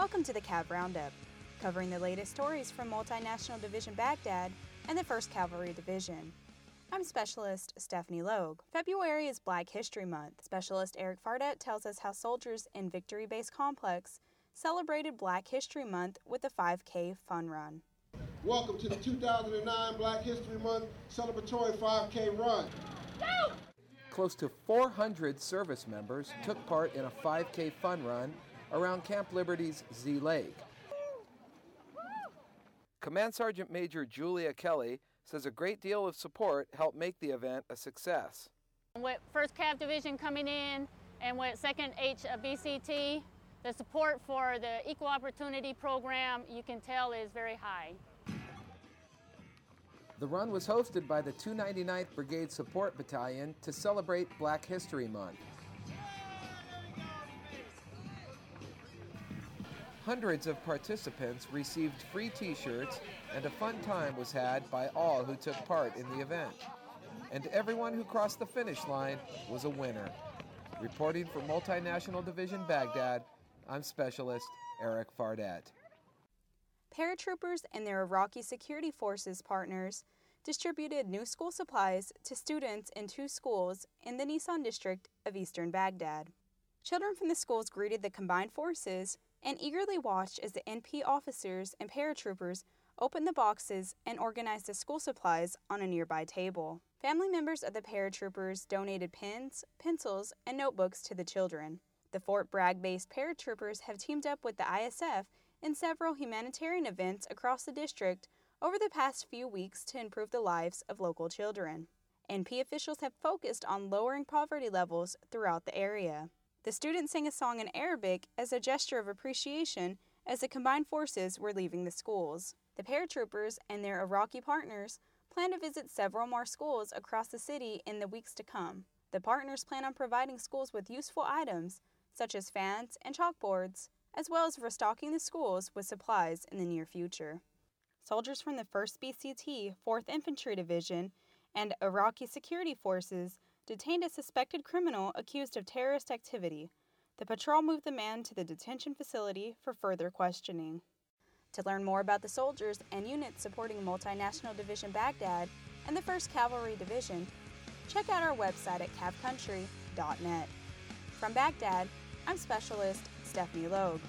Welcome to the Cav Roundup, covering the latest stories from Multinational Division Baghdad and the 1st Cavalry Division. I'm Specialist Stephanie Logue. February is Black History Month. Specialist Erik Fardette tells us how soldiers in Victory Base Complex celebrated Black History Month with a 5K fun run. Welcome to the 2009 Black History Month celebratory 5K run. Close to 400 service members took part in a 5K fun run around Camp Liberty's Z Lake. Command Sergeant Major Julia Kelly says a great deal of support helped make the event a success. With 1st Cav Division coming in and with 2nd H uh, HBCT, the support for the Equal Opportunity Program, you can tell, is very high. The run was hosted by the 299th Brigade Support Battalion to celebrate Black History Month. Hundreds of participants received free t shirts, and a fun time was had by all who took part in the event. And everyone who crossed the finish line was a winner. Reporting for Multinational Division Baghdad, I'm Specialist Erik Fardette. Paratroopers and their Iraqi Security Forces partners distributed new school supplies to students in two schools in the Nissan district of eastern Baghdad. Children from the schools greeted the combined forces and eagerly watched as the NP officers and paratroopers opened the boxes and organized the school supplies on a nearby table. Family members of the paratroopers donated pens, pencils, and notebooks to the children. The Fort Bragg based paratroopers have teamed up with the ISF in several humanitarian events across the district over the past few weeks to improve the lives of local children. NP officials have focused on lowering poverty levels throughout the area. The students sang a song in Arabic as a gesture of appreciation as the combined forces were leaving the schools. The paratroopers and their Iraqi partners plan to visit several more schools across the city in the weeks to come. The partners plan on providing schools with useful items such as fans and chalkboards, as well as restocking the schools with supplies in the near future. Soldiers from the 1st BCT, 4th Infantry Division, and Iraqi security forces detained a suspected criminal accused of terrorist activity. The patrol moved the man to the detention facility for further questioning. To learn more about the soldiers and units supporting Multinational Division Baghdad and the 1st Cavalry Division, check out our website at cavcountry.net. From Baghdad, I'm Specialist Stephanie Logue.